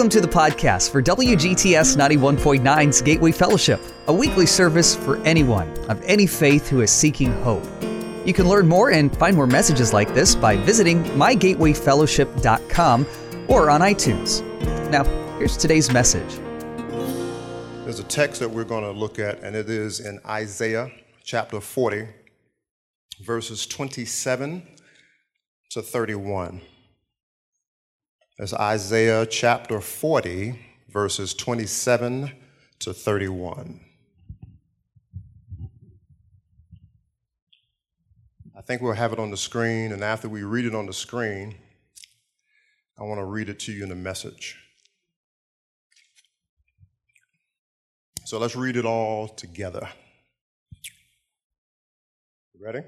Welcome to the podcast for WGTS 91.9's Gateway Fellowship, a weekly service for anyone of any faith who is seeking hope. You can learn more and find more messages like this by visiting mygatewayfellowship.com or on iTunes. Now, here's today's message. There's a text that we're going to look at, and it is in Isaiah chapter 40, verses 27 to 31. That's Isaiah chapter 40, verses 27 to 31. I think we'll have it on the screen, and after we read it on the screen, I want to read it to you in the message. So let's read it all together. Ready?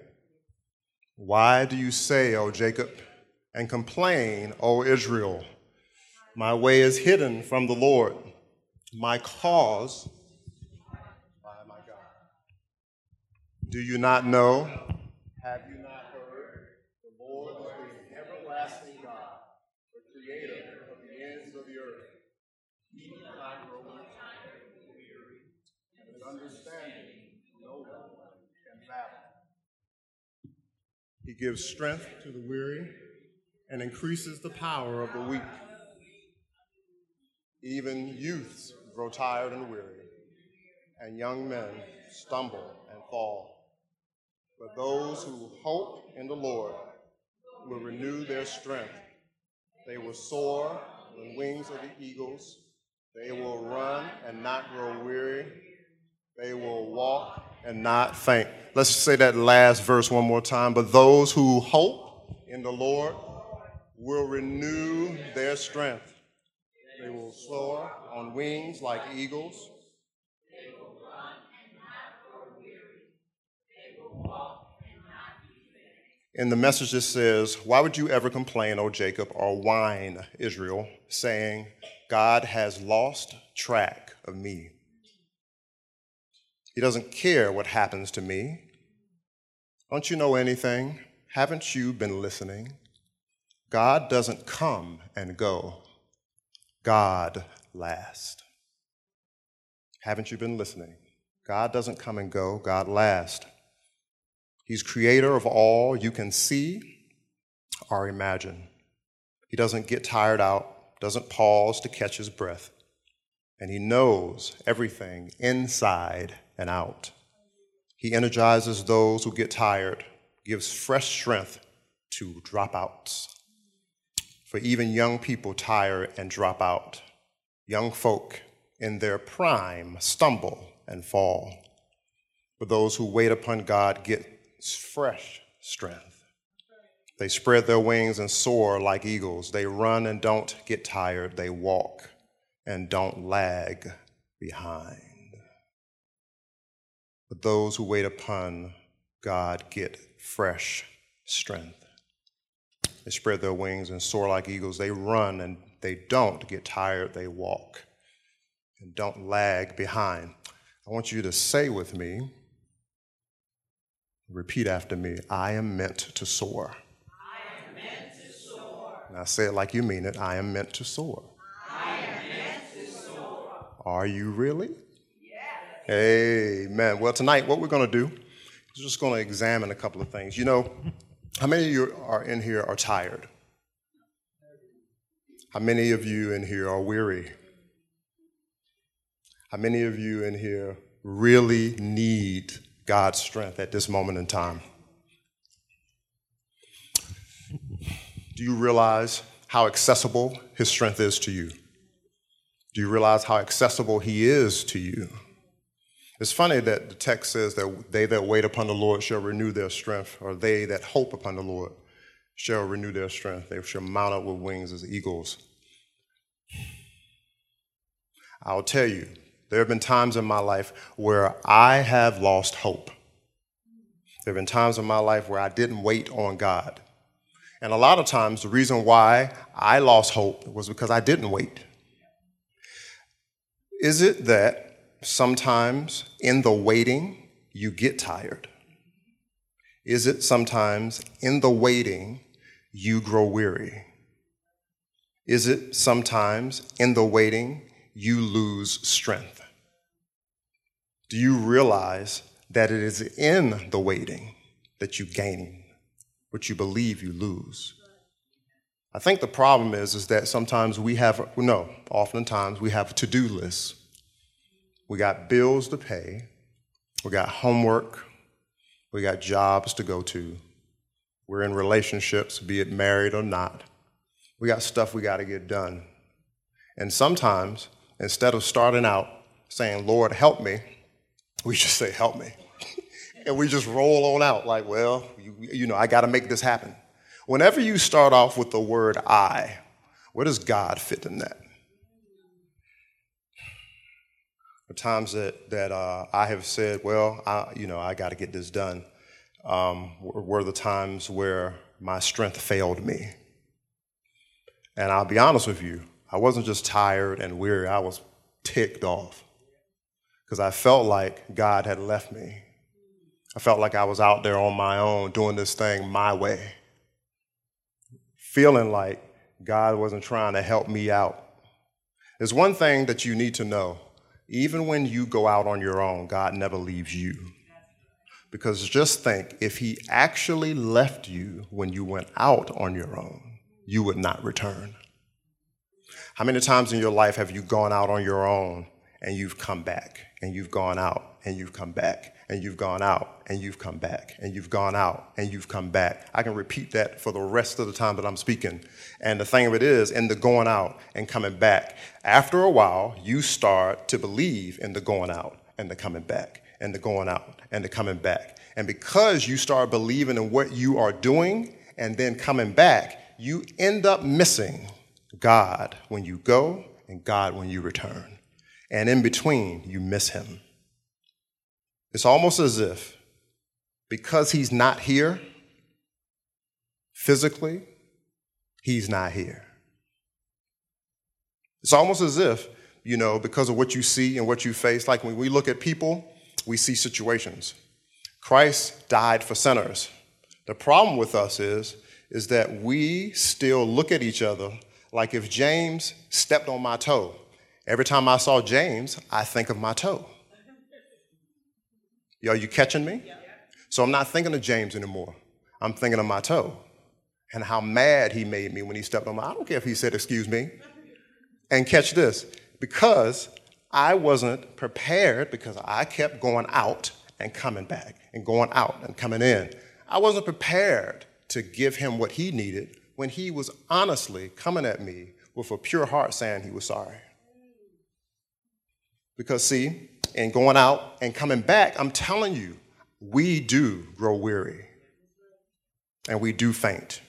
Why do you say, O Jacob, and complain, O Israel? My way is hidden from the Lord, my cause by my God. Do you not know? Have you not heard? The Lord is the everlasting God, the creator of the ends of the earth. He will not grow weary, and with understanding no one can fathom. He gives strength to the weary and increases the power of the weak. Even youths grow tired and weary, and young men stumble and fall. But those who hope in the Lord will renew their strength. They will soar on the wings of the eagles. They will run and not grow weary. They will walk and not faint. Let's say that last verse one more time. But those who hope in the Lord will renew their strength. They will soar on wings like eagles. They will run and not grow weary. They will walk and not be faint. In the message, it says, Why would you ever complain, O Jacob, or whine, Israel, saying, God has lost track of me? He doesn't care what happens to me. Don't you know anything? Haven't you been listening? God doesn't come and go. God last. Haven't you been listening? God doesn't come and go, God last. He's creator of all you can see or imagine. He doesn't get tired out, doesn't pause to catch his breath, and he knows everything inside and out. He energizes those who get tired, gives fresh strength to dropouts for even young people tire and drop out. Young folk in their prime stumble and fall. But those who wait upon God get fresh strength. They spread their wings and soar like eagles. They run and don't get tired. They walk and don't lag behind. But those who wait upon God get fresh strength. They spread their wings and soar like eagles. They run and they don't get tired. They walk and don't lag behind. I want you to say with me, repeat after me I am meant to soar. I am meant to soar. Now say it like you mean it I am meant to soar. I am meant to soar. Are you really? Yes. Amen. Well, tonight, what we're going to do is just going to examine a couple of things. You know, how many of you are in here are tired? How many of you in here are weary? How many of you in here really need God's strength at this moment in time? Do you realize how accessible His strength is to you? Do you realize how accessible He is to you? It's funny that the text says that they that wait upon the Lord shall renew their strength, or they that hope upon the Lord shall renew their strength. They shall mount up with wings as eagles. I'll tell you, there have been times in my life where I have lost hope. There have been times in my life where I didn't wait on God. And a lot of times, the reason why I lost hope was because I didn't wait. Is it that sometimes in the waiting you get tired? Is it sometimes in the waiting you grow weary? Is it sometimes in the waiting you lose strength? Do you realize that it is in the waiting that you gain what you believe you lose? I think the problem is, is that sometimes we have, no, oftentimes we have to do lists. We got bills to pay, we got homework, we got jobs to go to, we're in relationships, be it married or not. We got stuff we got to get done. And sometimes, instead of starting out saying, Lord, help me, we just say, help me. and we just roll on out like, well, you, you know, I got to make this happen. Whenever you start off with the word I, where does God fit in that? The times that, that uh, I have said, well, I, you know, I got to get this done, um, were the times where my strength failed me. And I'll be honest with you, I wasn't just tired and weary, I was ticked off because I felt like God had left me. I felt like I was out there on my own doing this thing my way feeling like God wasn't trying to help me out. There's one thing that you need to know even when you go out on your own, God never leaves you. Because just think if He actually left you when you went out on your own, you would not return. How many times in your life have you gone out on your own and you've come back, and you've gone out and you've come back, and you've gone out and you've come back, and you've gone out and you've come back. I can repeat that for the rest of the time that I'm speaking. And the thing of it is, in the going out and coming back, after a while, you start to believe in the going out and the coming back, and the going out and the coming back. And because you start believing in what you are doing and then coming back, you end up missing God when you go and God when you return. And in between, you miss Him. It's almost as if because he's not here physically, he's not here. It's almost as if, you know, because of what you see and what you face, like when we look at people, we see situations. Christ died for sinners. The problem with us is, is that we still look at each other like if James stepped on my toe. Every time I saw James, I think of my toe. Are you catching me? Yeah. So I'm not thinking of James anymore. I'm thinking of my toe and how mad he made me when he stepped on my. I don't care if he said, "Excuse me." And catch this, because I wasn't prepared because I kept going out and coming back and going out and coming in. I wasn't prepared to give him what he needed when he was honestly coming at me with a pure heart saying he was sorry. Because, see, and going out and coming back, I'm telling you, we do grow weary and we do faint,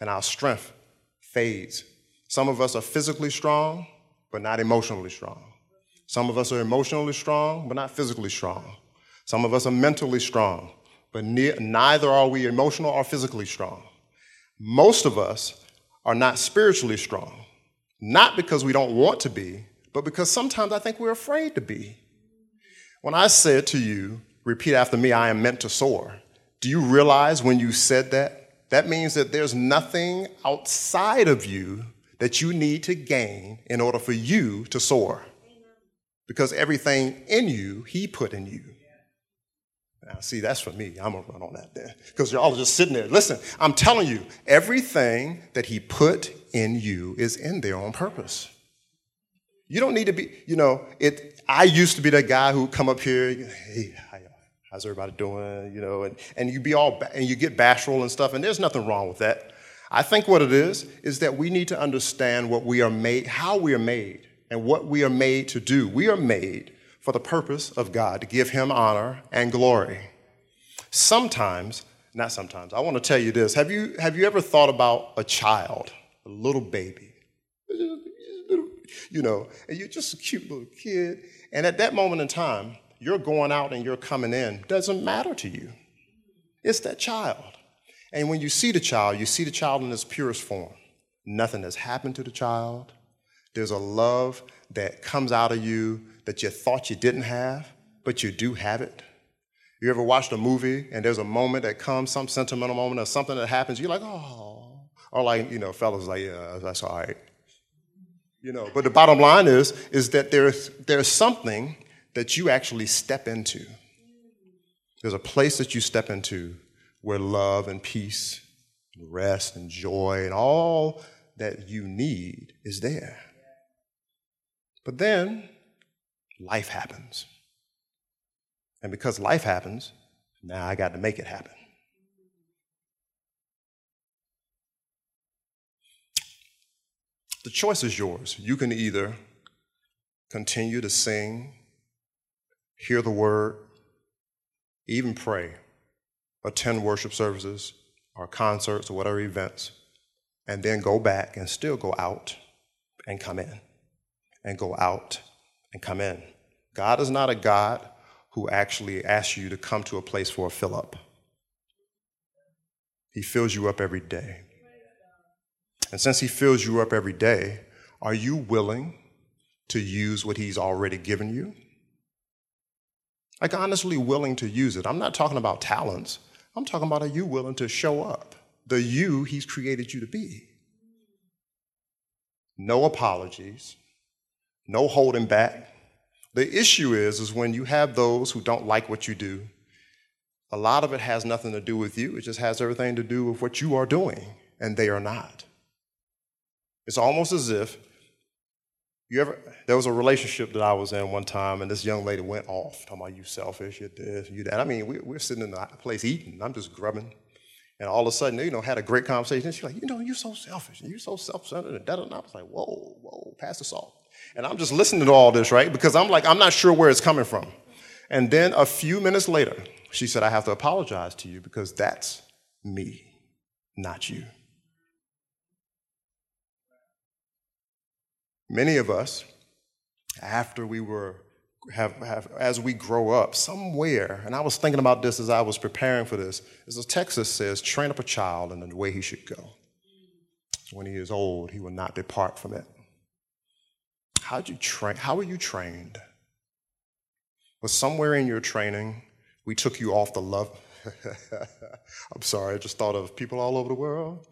and our strength fades. Some of us are physically strong, but not emotionally strong. Some of us are emotionally strong, but not physically strong. Some of us are mentally strong, but ne- neither are we emotional or physically strong. Most of us are not spiritually strong, not because we don't want to be, but because sometimes I think we're afraid to be. When I said to you, repeat after me, I am meant to soar, do you realize when you said that? That means that there's nothing outside of you that you need to gain in order for you to soar. Because everything in you, He put in you. Now, see, that's for me. I'm going to run on that there. Because y'all are just sitting there. Listen, I'm telling you, everything that He put in you is in there on purpose. You don't need to be, you know, it. I used to be that guy who come up here, hey, how's everybody doing, you know, and, and you be all, and you get bashful and stuff, and there's nothing wrong with that. I think what it is, is that we need to understand what we are made, how we are made, and what we are made to do. We are made for the purpose of God, to give Him honor and glory. Sometimes, not sometimes, I want to tell you this. Have you, have you ever thought about a child, a little baby? You know, and you're just a cute little kid. And at that moment in time, you're going out and you're coming in doesn't matter to you. It's that child. And when you see the child, you see the child in its purest form. Nothing has happened to the child. There's a love that comes out of you that you thought you didn't have, but you do have it. You ever watched a movie and there's a moment that comes, some sentimental moment or something that happens, you're like, oh, Or like, you know, fellas like, yeah, that's all right. You know, but the bottom line is, is that there's, there's something that you actually step into. There's a place that you step into where love and peace and rest and joy and all that you need is there. But then life happens. And because life happens, now I got to make it happen. The choice is yours. You can either continue to sing, hear the word, even pray, attend worship services or concerts or whatever events, and then go back and still go out and come in, and go out and come in. God is not a God who actually asks you to come to a place for a fill up. He fills you up every day. And since He fills you up every day, are you willing to use what He's already given you? Like, honestly willing to use it. I'm not talking about talents. I'm talking about are you willing to show up? The you He's created you to be. No apologies, no holding back. The issue is, is when you have those who don't like what you do, a lot of it has nothing to do with you. It just has everything to do with what you are doing, and they are not. It's almost as if you ever there was a relationship that I was in one time, and this young lady went off talking about you selfish, you this, you that. I mean, we, we're sitting in the place eating, I'm just grubbing, and all of a sudden, you know, had a great conversation. And She's like, you know, you're so selfish, and you're so self-centered, and that, and I was like, whoa, whoa, pass the salt. And I'm just listening to all this, right? Because I'm like, I'm not sure where it's coming from. And then a few minutes later, she said, I have to apologize to you because that's me, not you. Many of us, after we were, have, have, as we grow up, somewhere, and I was thinking about this as I was preparing for this, as a text that says, train up a child in the way he should go. When he is old, he will not depart from it. how did you train? How were you trained? Was somewhere in your training, we took you off the love. I'm sorry, I just thought of people all over the world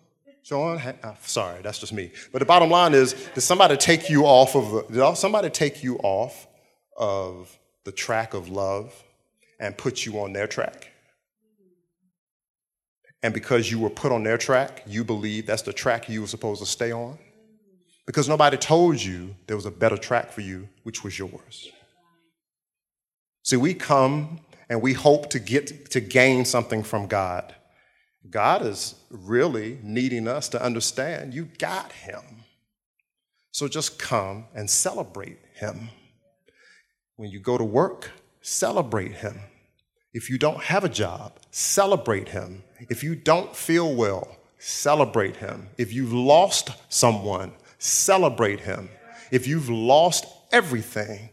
Sean, uh, sorry, that's just me. But the bottom line is, did somebody take you off of did somebody take you off of the track of love and put you on their track? And because you were put on their track, you believe that's the track you were supposed to stay on? Because nobody told you there was a better track for you, which was yours. See, we come and we hope to get to gain something from God. God is really needing us to understand you got him. So just come and celebrate him. When you go to work, celebrate him. If you don't have a job, celebrate him. If you don't feel well, celebrate him. If you've lost someone, celebrate him. If you've lost everything,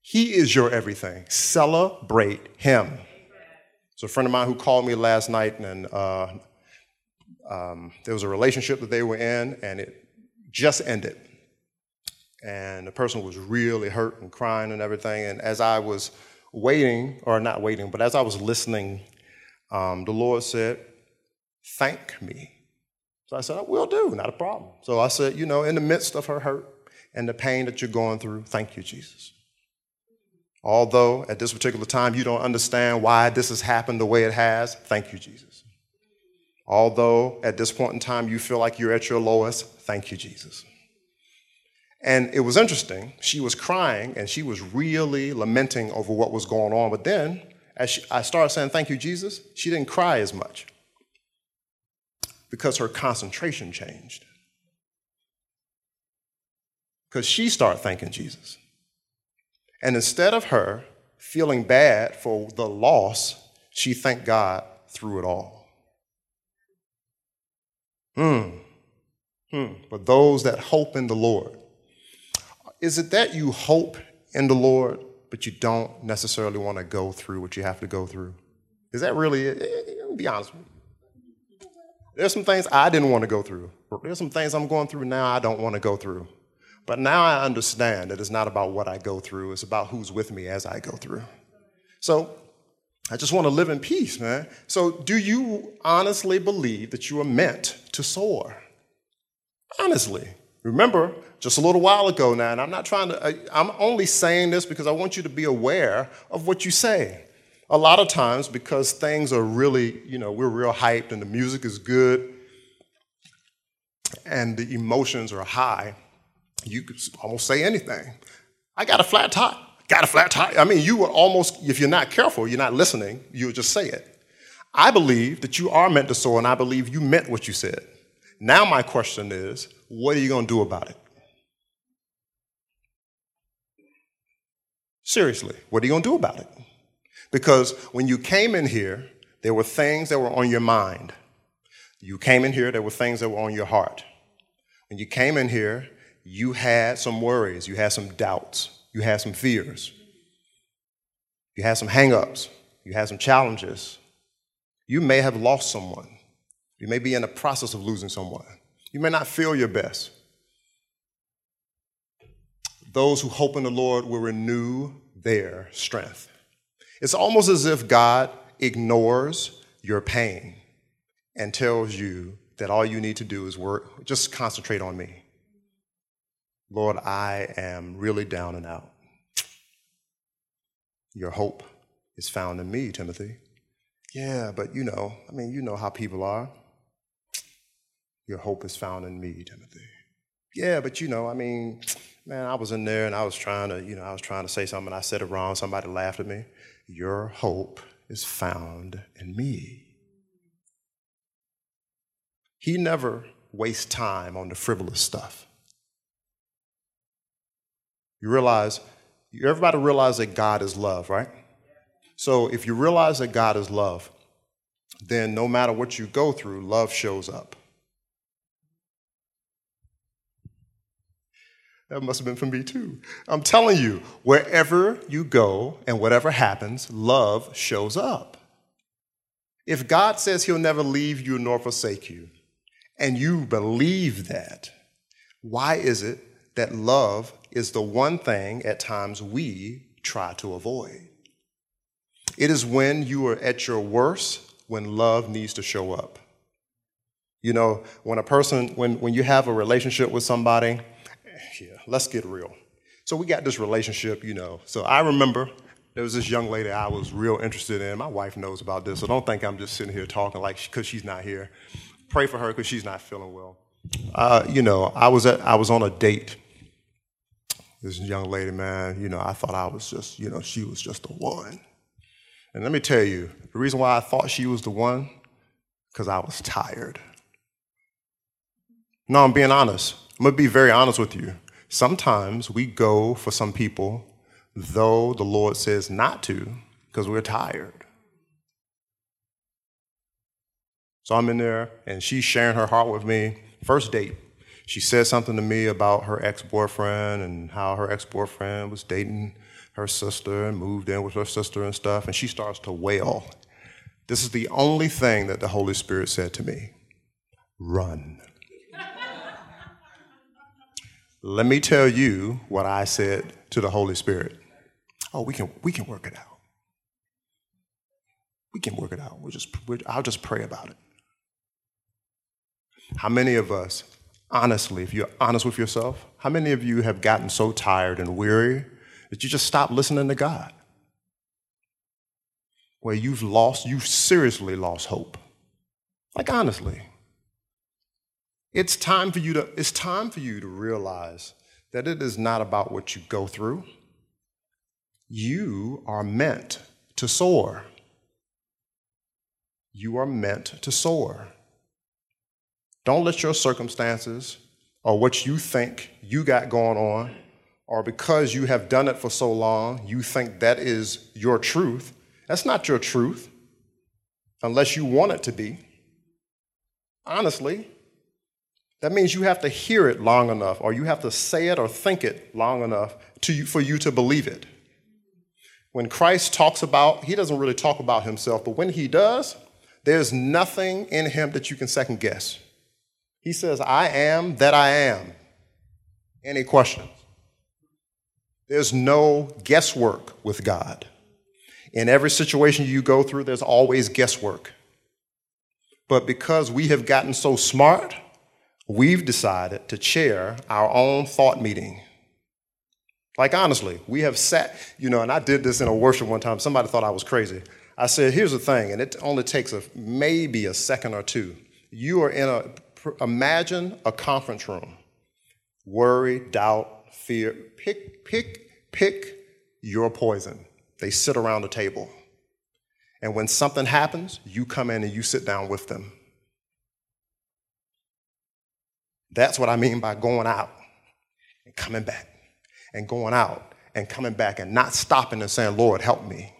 he is your everything. Celebrate him. So a friend of mine who called me last night, and uh, um, there was a relationship that they were in, and it just ended. And the person was really hurt and crying and everything. And as I was waiting, or not waiting, but as I was listening, um, the Lord said, Thank me. So I said, I will do, not a problem. So I said, You know, in the midst of her hurt and the pain that you're going through, thank you, Jesus. Although at this particular time you don't understand why this has happened the way it has, thank you, Jesus. Although at this point in time you feel like you're at your lowest, thank you, Jesus. And it was interesting. She was crying and she was really lamenting over what was going on. But then, as she, I started saying, Thank you, Jesus, she didn't cry as much because her concentration changed. Because she started thanking Jesus. And instead of her feeling bad for the loss, she thanked God through it all. Hmm. Hmm. For those that hope in the Lord. Is it that you hope in the Lord, but you don't necessarily want to go through what you have to go through? Is that really it? Be honest with you. There's some things I didn't want to go through. There's some things I'm going through now I don't want to go through. But now I understand that it's not about what I go through, it's about who's with me as I go through. So I just want to live in peace, man. So, do you honestly believe that you are meant to soar? Honestly. Remember, just a little while ago now, and I'm not trying to, I, I'm only saying this because I want you to be aware of what you say. A lot of times, because things are really, you know, we're real hyped and the music is good and the emotions are high, you could almost say anything. I got a flat tire. Got a flat tire. I mean, you would almost, if you're not careful, you're not listening, you would just say it. I believe that you are meant to soar, and I believe you meant what you said. Now, my question is, what are you going to do about it? Seriously, what are you going to do about it? Because when you came in here, there were things that were on your mind. You came in here, there were things that were on your heart. When you came in here, you had some worries, you had some doubts, you had some fears, you had some hangups, you had some challenges. You may have lost someone. You may be in the process of losing someone. You may not feel your best. Those who hope in the Lord will renew their strength. It's almost as if God ignores your pain and tells you that all you need to do is work, just concentrate on me. Lord, I am really down and out. Your hope is found in me, Timothy. Yeah, but you know, I mean, you know how people are. Your hope is found in me, Timothy. Yeah, but you know, I mean, man, I was in there and I was trying to, you know, I was trying to say something and I said it wrong. Somebody laughed at me. Your hope is found in me. He never wastes time on the frivolous stuff. You realize, everybody realize that God is love, right? So if you realize that God is love, then no matter what you go through, love shows up. That must have been for me too. I'm telling you, wherever you go and whatever happens, love shows up. If God says he'll never leave you nor forsake you, and you believe that, why is it that love is the one thing at times we try to avoid? It is when you are at your worst when love needs to show up. You know, when a person, when, when you have a relationship with somebody, yeah, let's get real. So we got this relationship, you know. So I remember there was this young lady I was real interested in. My wife knows about this, so don't think I'm just sitting here talking like because she's not here. Pray for her because she's not feeling well. Uh, you know, I was at, I was on a date. This young lady, man, you know, I thought I was just, you know, she was just the one. And let me tell you, the reason why I thought she was the one, because I was tired. No, I'm being honest. I'm gonna be very honest with you. Sometimes we go for some people, though the Lord says not to, because we're tired. So I'm in there, and she's sharing her heart with me. First date, she said something to me about her ex boyfriend and how her ex boyfriend was dating her sister and moved in with her sister and stuff, and she starts to wail. This is the only thing that the Holy Spirit said to me run. Let me tell you what I said to the Holy Spirit. Oh, we can, we can work it out. We can work it out. We'll just, we'll, I'll just pray about it. How many of us, honestly, if you're honest with yourself, how many of you have gotten so tired and weary that you just stop listening to God? Where you've lost, you've seriously lost hope. Like honestly. It's time for you to, it's time for you to realize that it is not about what you go through. You are meant to soar. You are meant to soar. Don't let your circumstances or what you think you got going on or because you have done it for so long, you think that is your truth. That's not your truth unless you want it to be. Honestly, that means you have to hear it long enough, or you have to say it or think it long enough to for you to believe it. When Christ talks about, he doesn't really talk about himself, but when he does, there's nothing in him that you can second guess. He says, I am that I am. Any questions? There's no guesswork with God. In every situation you go through, there's always guesswork. But because we have gotten so smart, we've decided to chair our own thought meeting. Like, honestly, we have sat, you know, and I did this in a worship one time. Somebody thought I was crazy. I said, here's the thing, and it only takes a, maybe a second or two. You are in a, imagine a conference room. Worry, doubt, fear. Pick, pick, pick your poison. They sit around the table. And when something happens, you come in and you sit down with them. That's what I mean by going out and coming back, and going out and coming back, and not stopping and saying, Lord, help me.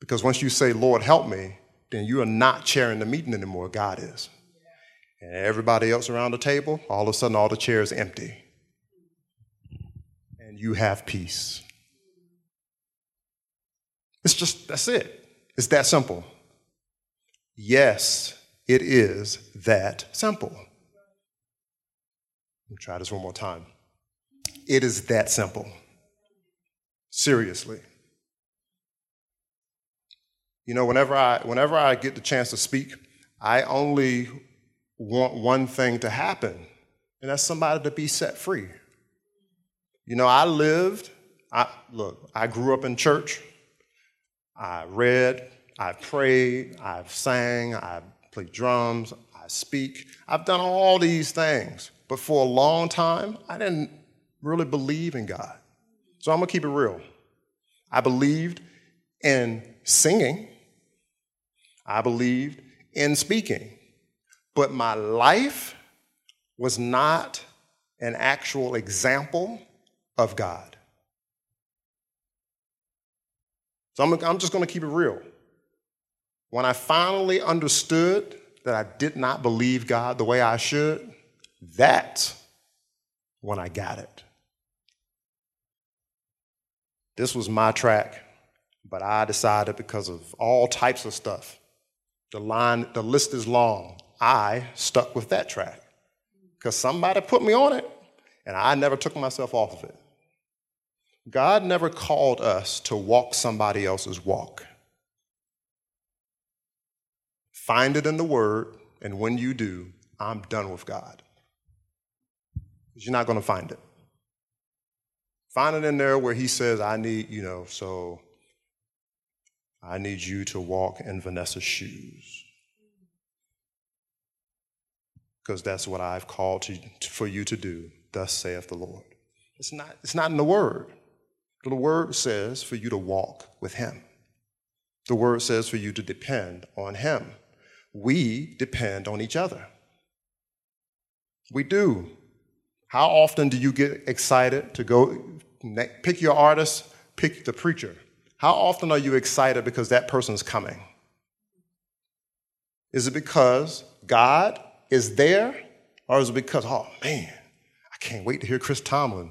Because once you say, Lord, help me, then you are not chairing the meeting anymore. God is. And everybody else around the table, all of a sudden, all the chairs empty. And you have peace. It's just, that's it. It's that simple. Yes, it is that simple. Let me try this one more time. It is that simple. Seriously. You know, whenever I, whenever I get the chance to speak, I only want one thing to happen, and that's somebody to be set free. You know, I lived, I, look, I grew up in church. I read, I prayed, I've sang, I played drums, I speak. I've done all these things. But for a long time, I didn't really believe in God. So I'm gonna keep it real. I believed in singing, I believed in speaking, but my life was not an actual example of God. So I'm, I'm just going to keep it real. When I finally understood that I did not believe God the way I should, that's when I got it. This was my track, but I decided because of all types of stuff the line, the list is long. I stuck with that track because somebody put me on it and I never took myself off of it. God never called us to walk somebody else's walk. Find it in the Word, and when you do, I'm done with God. Because you're not going to find it. Find it in there where He says, I need, you know, so I need you to walk in Vanessa's shoes. Because that's what I've called to, for you to do, thus saith the Lord. It's not, it's not in the Word. The Word says for you to walk with Him. The Word says for you to depend on Him. We depend on each other. We do. How often do you get excited to go pick your artist, pick the preacher? How often are you excited because that person's coming? Is it because God is there? Or is it because, oh man, I can't wait to hear Chris Tomlin?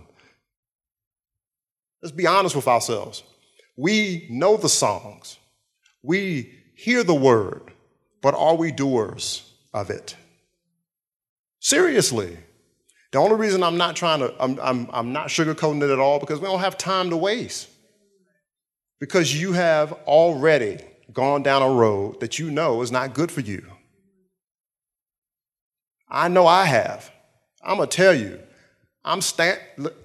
Let's be honest with ourselves. We know the songs, we hear the word, but are we doers of it? Seriously. The only reason I'm not trying to, I'm, I'm, I'm not sugarcoating it at all because we don't have time to waste because you have already gone down a road that you know is not good for you. I know I have. I'm gonna tell you, I'm stand,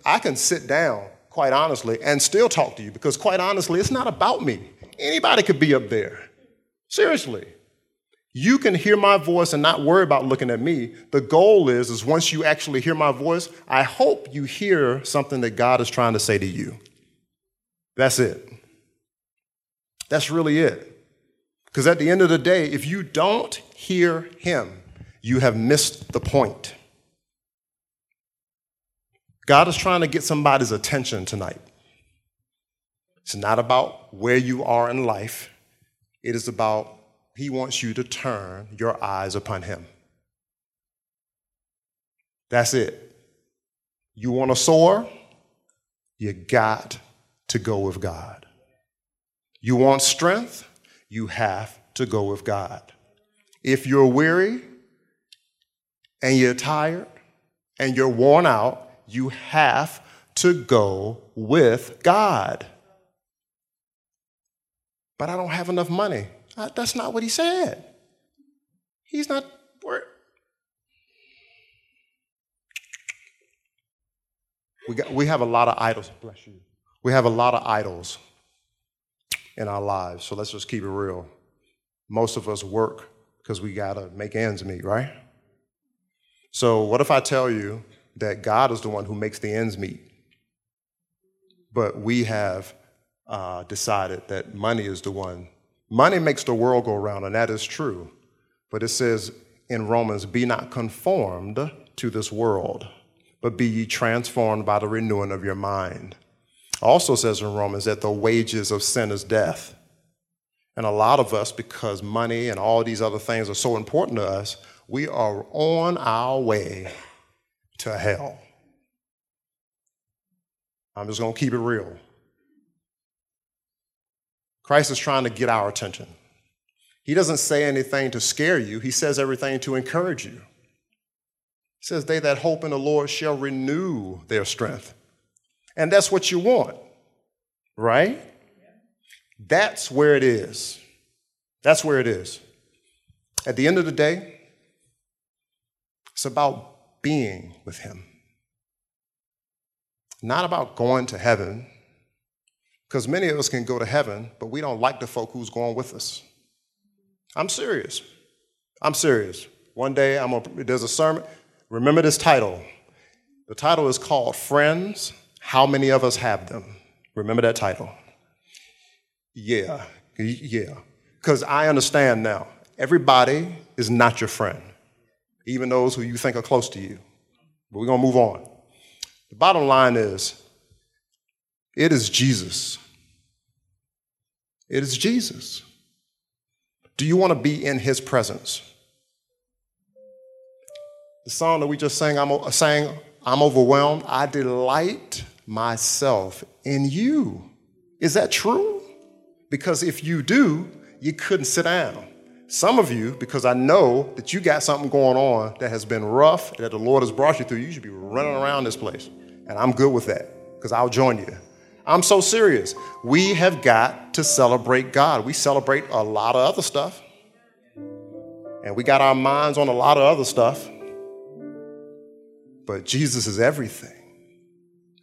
I can sit down, quite honestly, and still talk to you because, quite honestly, it's not about me. Anybody could be up there. Seriously. You can hear my voice and not worry about looking at me. The goal is, is once you actually hear my voice, I hope you hear something that God is trying to say to you. That's it. That's really it. Because at the end of the day, if you don't hear him, you have missed the point. God is trying to get somebody's attention tonight. It's not about where you are in life, it is about He wants you to turn your eyes upon Him. That's it. You want to soar? You got to go with God. You want strength? You have to go with God. If you're weary and you're tired and you're worn out, you have to go with God. But I don't have enough money. That's not what he said. He's not. We, got, we have a lot of idols. Bless you. We have a lot of idols in our lives. So let's just keep it real. Most of us work because we got to make ends meet, right? So, what if I tell you that God is the one who makes the ends meet? But we have uh, decided that money is the one. Money makes the world go round, and that is true. But it says in Romans, be not conformed to this world, but be ye transformed by the renewing of your mind. Also says in Romans that the wages of sin is death. And a lot of us, because money and all these other things are so important to us, we are on our way to hell. I'm just going to keep it real. Christ is trying to get our attention. He doesn't say anything to scare you, he says everything to encourage you. He says, They that hope in the Lord shall renew their strength. And that's what you want, right? That's where it is. That's where it is. At the end of the day, it's about being with Him, not about going to heaven, because many of us can go to heaven, but we don't like the folk who's going with us. I'm serious. I'm serious. One day, I'm gonna, there's a sermon. Remember this title. The title is called Friends How Many of Us Have Them? Remember that title. Yeah, yeah. Because I understand now, everybody is not your friend, even those who you think are close to you. But we're going to move on. The bottom line is it is Jesus. It is Jesus. Do you want to be in his presence? The song that we just sang, I'm, sang, I'm overwhelmed. I delight myself in you. Is that true? Because if you do, you couldn't sit down. Some of you, because I know that you got something going on that has been rough, that the Lord has brought you through, you should be running around this place. And I'm good with that because I'll join you. I'm so serious. We have got to celebrate God. We celebrate a lot of other stuff. And we got our minds on a lot of other stuff. But Jesus is everything.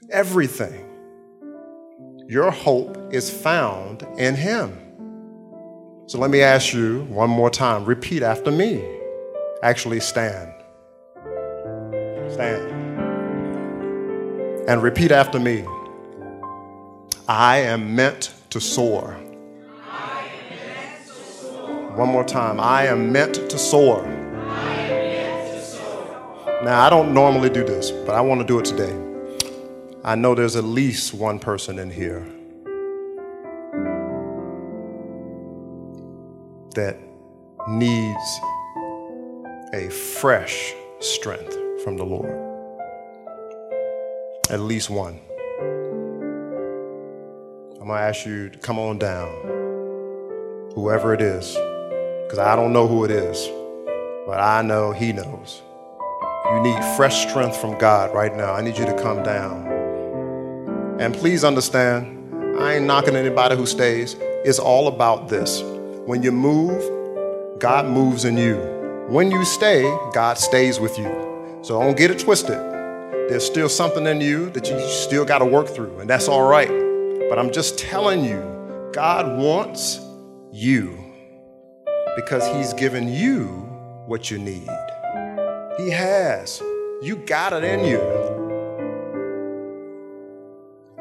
Everything. Your hope is found in Him. So let me ask you one more time. Repeat after me. Actually, stand. Stand. And repeat after me. I am meant to soar. One more time. I am meant to soar. Now, I don't normally do this, but I want to do it today. I know there's at least one person in here that needs a fresh strength from the Lord. At least one. I'm going to ask you to come on down, whoever it is, because I don't know who it is, but I know He knows. You need fresh strength from God right now. I need you to come down. And please understand, I ain't knocking anybody who stays. It's all about this. When you move, God moves in you. When you stay, God stays with you. So don't get it twisted. There's still something in you that you still got to work through, and that's all right. But I'm just telling you, God wants you because He's given you what you need. He has. You got it in you.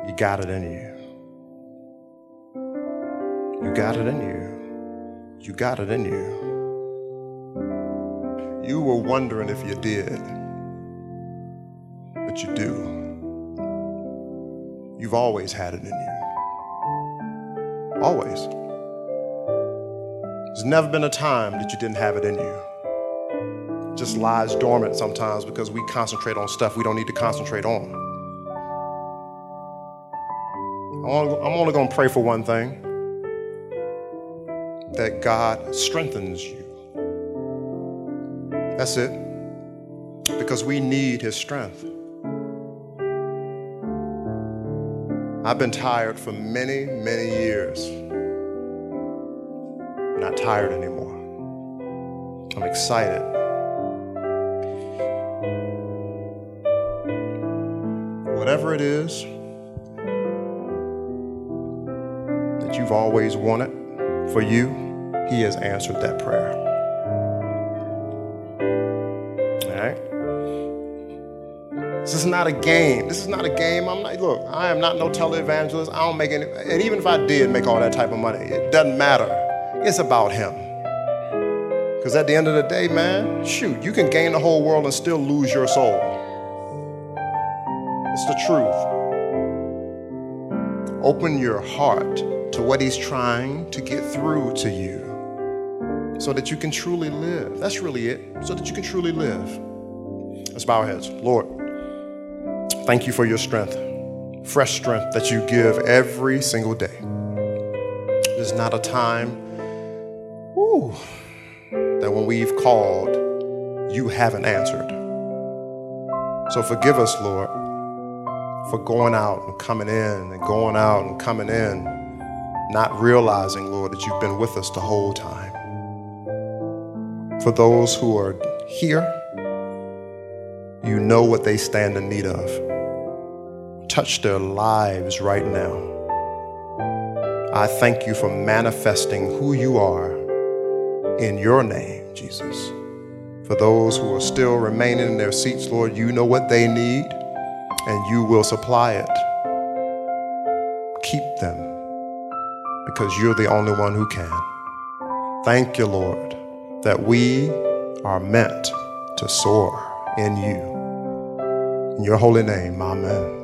You got it in you. You got it in you. You got it in you. You were wondering if you did, but you do. You've always had it in you. Always. There's never been a time that you didn't have it in you. Just lies dormant sometimes because we concentrate on stuff we don't need to concentrate on. I'm only going to pray for one thing that God strengthens you. That's it. Because we need His strength. I've been tired for many, many years. I'm not tired anymore. I'm excited. whatever it is that you've always wanted for you, He has answered that prayer. All right? This is not a game. This is not a game. I'm like, look, I am not no televangelist. I don't make any, and even if I did make all that type of money, it doesn't matter. It's about Him. Because at the end of the day, man, shoot, you can gain the whole world and still lose your soul. It's the truth. Open your heart to what He's trying to get through to you so that you can truly live. That's really it, so that you can truly live. Let's bow our heads. Lord, thank you for your strength, fresh strength that you give every single day. There's not a time, whew, that when we've called, you haven't answered. So forgive us, Lord, for going out and coming in and going out and coming in, not realizing, Lord, that you've been with us the whole time. For those who are here, you know what they stand in need of. Touch their lives right now. I thank you for manifesting who you are in your name, Jesus. For those who are still remaining in their seats, Lord, you know what they need and you will supply it. Keep them because you're the only one who can. Thank you, Lord, that we are meant to soar in you. In your holy name, amen.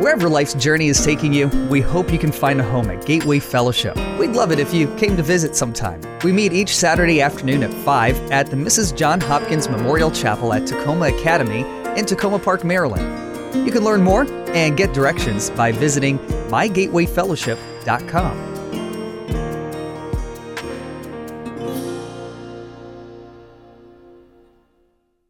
Wherever life's journey is taking you, we hope you can find a home at Gateway Fellowship. We'd love it if you came to visit sometime. We meet each Saturday afternoon at 5 at the Mrs. John Hopkins Memorial Chapel at Takoma Academy in Takoma Park, Maryland. You can learn more and get directions by visiting mygatewayfellowship.com.